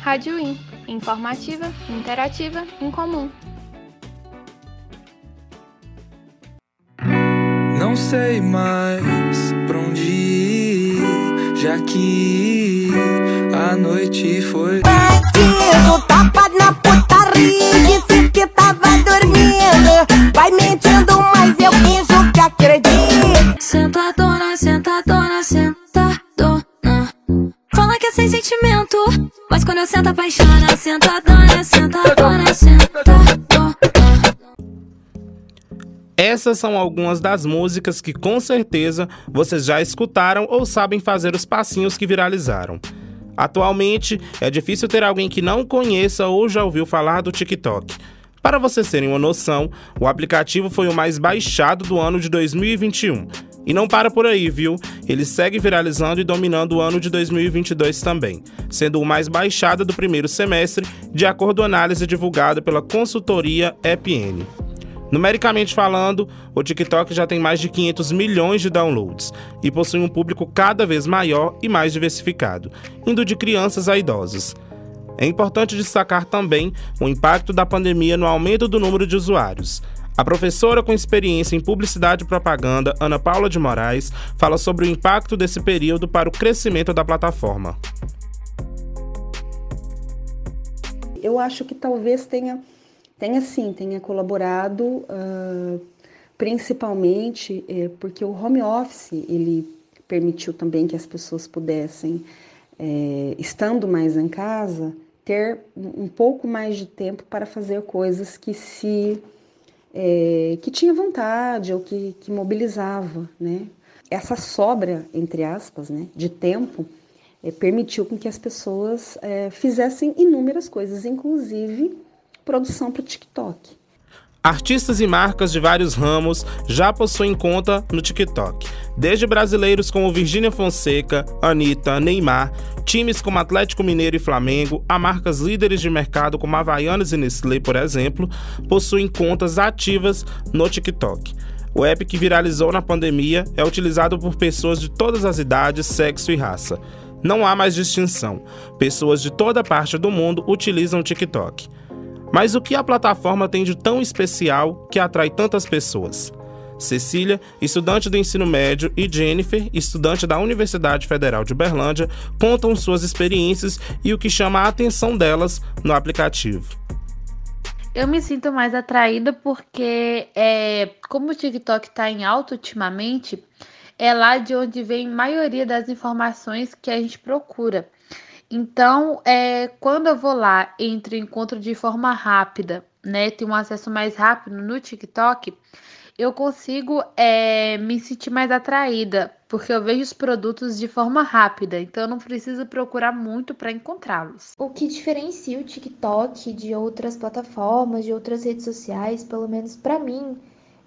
Rádio In, informativa, interativa, incomum. Não sei mais pra onde ir, já que a noite foi. Bandido, tapa na putaria, mas quando eu sento apaixona. Sentadona, sentadona, sentadona. Essas são algumas das músicas que com certeza vocês já escutaram ou sabem fazer os passinhos que viralizaram. Atualmente, é difícil ter alguém que não conheça ou já ouviu falar do TikTok. Para vocês terem uma noção, o aplicativo foi o mais baixado do ano de 2021. E não para por aí, viu? Ele segue viralizando e dominando o ano de 2022 também, sendo o mais baixado do primeiro semestre, de acordo com a análise divulgada pela consultoria EPN. Numericamente falando, o TikTok já tem mais de 500 milhões de downloads e possui um público cada vez maior e mais diversificado, indo de crianças a idosos. É importante destacar também o impacto da pandemia no aumento do número de usuários. A professora com experiência em publicidade e propaganda, Ana Paula de Moraes, fala sobre o impacto desse período para o crescimento da plataforma. Eu acho que talvez tenha tenha sim, tenha colaborado, uh, principalmente é, porque o home office ele permitiu também que as pessoas pudessem, é, estando mais em casa, ter um pouco mais de tempo para fazer coisas que se é, que tinha vontade ou que, que mobilizava, né? Essa sobra, entre aspas, né, de tempo é, permitiu com que as pessoas é, fizessem inúmeras coisas, inclusive produção para o TikTok. Artistas e marcas de vários ramos já possuem conta no TikTok. Desde brasileiros como Virgínia Fonseca, Anitta, Neymar, times como Atlético Mineiro e Flamengo, a marcas líderes de mercado como Havaianas e Nestlé, por exemplo, possuem contas ativas no TikTok. O app que viralizou na pandemia é utilizado por pessoas de todas as idades, sexo e raça. Não há mais distinção. Pessoas de toda parte do mundo utilizam o TikTok. Mas o que a plataforma tem de tão especial que atrai tantas pessoas? Cecília, estudante do ensino médio, e Jennifer, estudante da Universidade Federal de Uberlândia, contam suas experiências e o que chama a atenção delas no aplicativo. Eu me sinto mais atraída porque, é, como o TikTok está em alta ultimamente, é lá de onde vem a maioria das informações que a gente procura. Então, é, quando eu vou lá, entro em encontro de forma rápida, né? Tenho um acesso mais rápido no TikTok, eu consigo é, me sentir mais atraída, porque eu vejo os produtos de forma rápida, então eu não preciso procurar muito para encontrá-los. O que diferencia o TikTok de outras plataformas, de outras redes sociais, pelo menos para mim,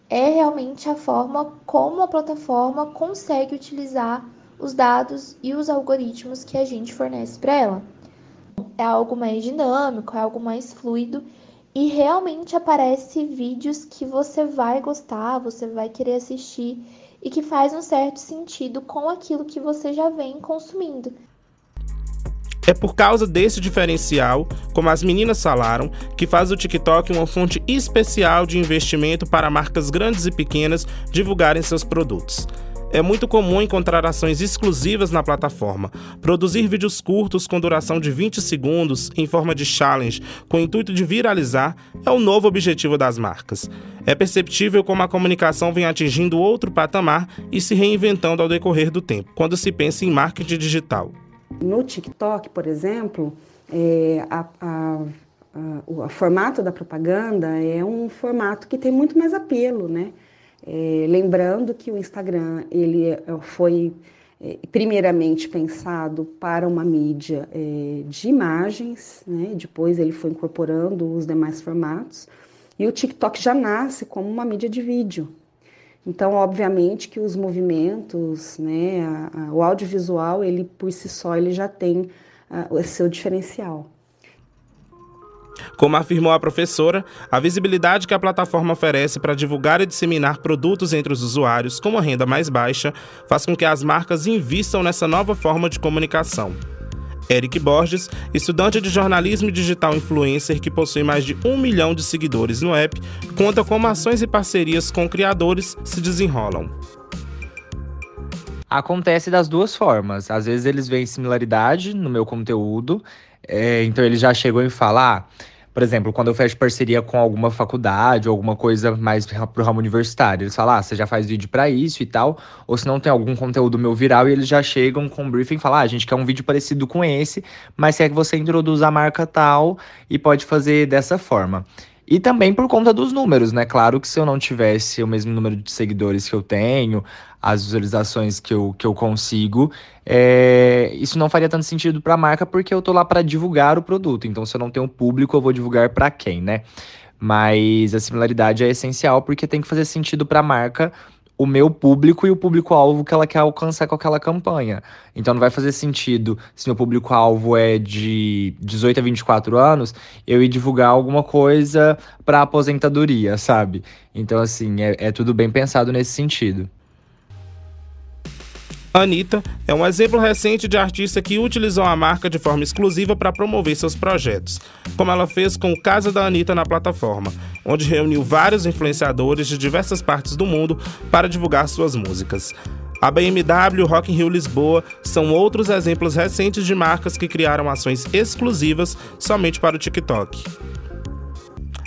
é realmente a forma como a plataforma consegue utilizar os dados e os algoritmos que a gente fornece para ela. É algo mais dinâmico, é algo mais fluido e realmente aparece vídeos que você vai gostar, você vai querer assistir e que faz um certo sentido com aquilo que você já vem consumindo. É por causa desse diferencial, como as meninas falaram, que faz o TikTok uma fonte especial de investimento para marcas grandes e pequenas divulgarem seus produtos. É muito comum encontrar ações exclusivas na plataforma. Produzir vídeos curtos com duração de 20 segundos em forma de challenge com o intuito de viralizar é o novo objetivo das marcas. É perceptível como a comunicação vem atingindo outro patamar e se reinventando ao decorrer do tempo, quando se pensa em marketing digital. No TikTok, por exemplo, é, a, a, a, o formato da propaganda é um formato que tem muito mais apelo, né? É, lembrando que o Instagram ele é, foi é, primeiramente pensado para uma mídia é, de imagens, né? depois ele foi incorporando os demais formatos, e o TikTok já nasce como uma mídia de vídeo. Então, obviamente que os movimentos, né, a, a, o audiovisual, ele por si só ele já tem o seu diferencial. Como afirmou a professora, a visibilidade que a plataforma oferece para divulgar e disseminar produtos entre os usuários com uma renda mais baixa faz com que as marcas invistam nessa nova forma de comunicação. Eric Borges, estudante de jornalismo digital influencer que possui mais de um milhão de seguidores no app, conta como ações e parcerias com criadores se desenrolam. Acontece das duas formas. Às vezes eles veem similaridade no meu conteúdo, é, então ele já chegou em falar. Ah, por exemplo, quando eu fecho parceria com alguma faculdade ou alguma coisa mais pro ramo universitário, eles falam, ah, você já faz vídeo para isso e tal, ou se não tem algum conteúdo meu viral e eles já chegam com um briefing e falam, ah, a gente quer um vídeo parecido com esse, mas quer que você introduza a marca tal e pode fazer dessa forma. E também por conta dos números, né? Claro que se eu não tivesse o mesmo número de seguidores que eu tenho, as visualizações que eu, que eu consigo, é, isso não faria tanto sentido para a marca porque eu tô lá para divulgar o produto. Então, se eu não tenho público, eu vou divulgar para quem, né? Mas a similaridade é essencial porque tem que fazer sentido para a marca o meu público e o público-alvo que ela quer alcançar com aquela campanha. Então não vai fazer sentido, se meu público-alvo é de 18 a 24 anos, eu ir divulgar alguma coisa para aposentadoria, sabe? Então, assim, é, é tudo bem pensado nesse sentido. Anitta é um exemplo recente de artista que utilizou a marca de forma exclusiva para promover seus projetos, como ela fez com o Casa da Anitta na plataforma, onde reuniu vários influenciadores de diversas partes do mundo para divulgar suas músicas. A BMW e o Rock in Rio Lisboa são outros exemplos recentes de marcas que criaram ações exclusivas somente para o TikTok.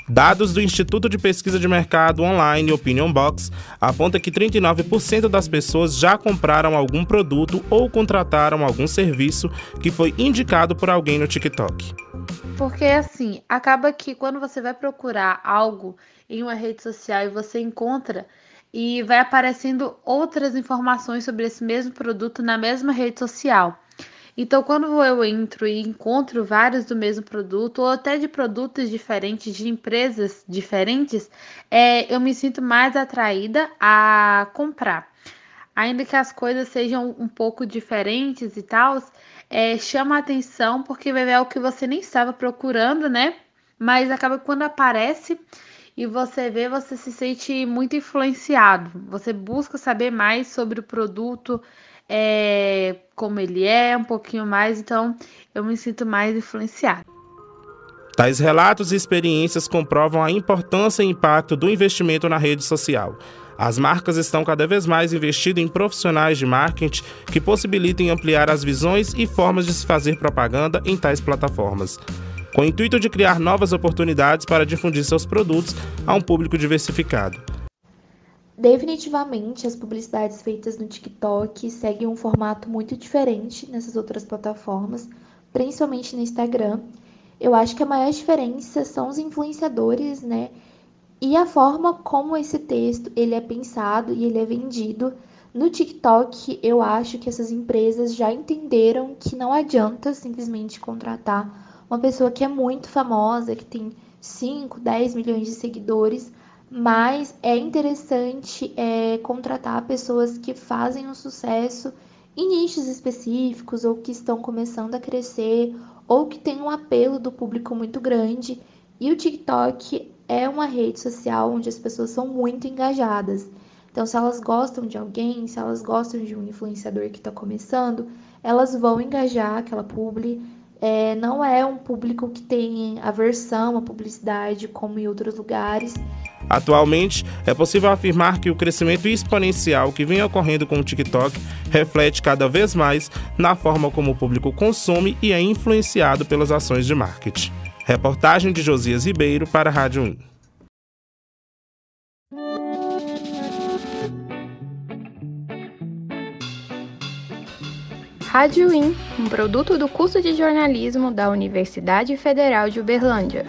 Dados do Instituto de Pesquisa de Mercado Online Opinion Box apontam que 39% das pessoas já compraram algum produto ou contrataram algum serviço que foi indicado por alguém no TikTok. Porque assim, acaba que quando você vai procurar algo em uma rede social e você encontra e vai aparecendo outras informações sobre esse mesmo produto na mesma rede social. Então, quando eu entro e encontro vários do mesmo produto, ou até de produtos diferentes, de empresas diferentes, é, eu me sinto mais atraída a comprar. Ainda que as coisas sejam um pouco diferentes e tal, é, chama a atenção porque ver o que você nem estava procurando, né? Mas acaba quando aparece e você vê, você se sente muito influenciado. Você busca saber mais sobre o produto, é, como ele é, um pouquinho mais, então eu me sinto mais influenciada. Tais relatos e experiências comprovam a importância e impacto do investimento na rede social. As marcas estão cada vez mais investindo em profissionais de marketing que possibilitem ampliar as visões e formas de se fazer propaganda em tais plataformas, com o intuito de criar novas oportunidades para difundir seus produtos a um público diversificado. Definitivamente, as publicidades feitas no TikTok seguem um formato muito diferente nessas outras plataformas, principalmente no Instagram. Eu acho que a maior diferença são os influenciadores, né? E a forma como esse texto ele é pensado e ele é vendido. No TikTok, eu acho que essas empresas já entenderam que não adianta simplesmente contratar uma pessoa que é muito famosa, que tem 5, 10 milhões de seguidores, mas é interessante é, contratar pessoas que fazem um sucesso em nichos específicos ou que estão começando a crescer ou que tem um apelo do público muito grande. E o TikTok é uma rede social onde as pessoas são muito engajadas. Então, se elas gostam de alguém, se elas gostam de um influenciador que está começando, elas vão engajar aquela publi. É, não é um público que tem aversão à publicidade como em outros lugares. Atualmente, é possível afirmar que o crescimento exponencial que vem ocorrendo com o TikTok reflete cada vez mais na forma como o público consome e é influenciado pelas ações de marketing. Reportagem de Josias Ribeiro para a Rádio 1. Rádio IN, um produto do curso de jornalismo da Universidade Federal de Uberlândia.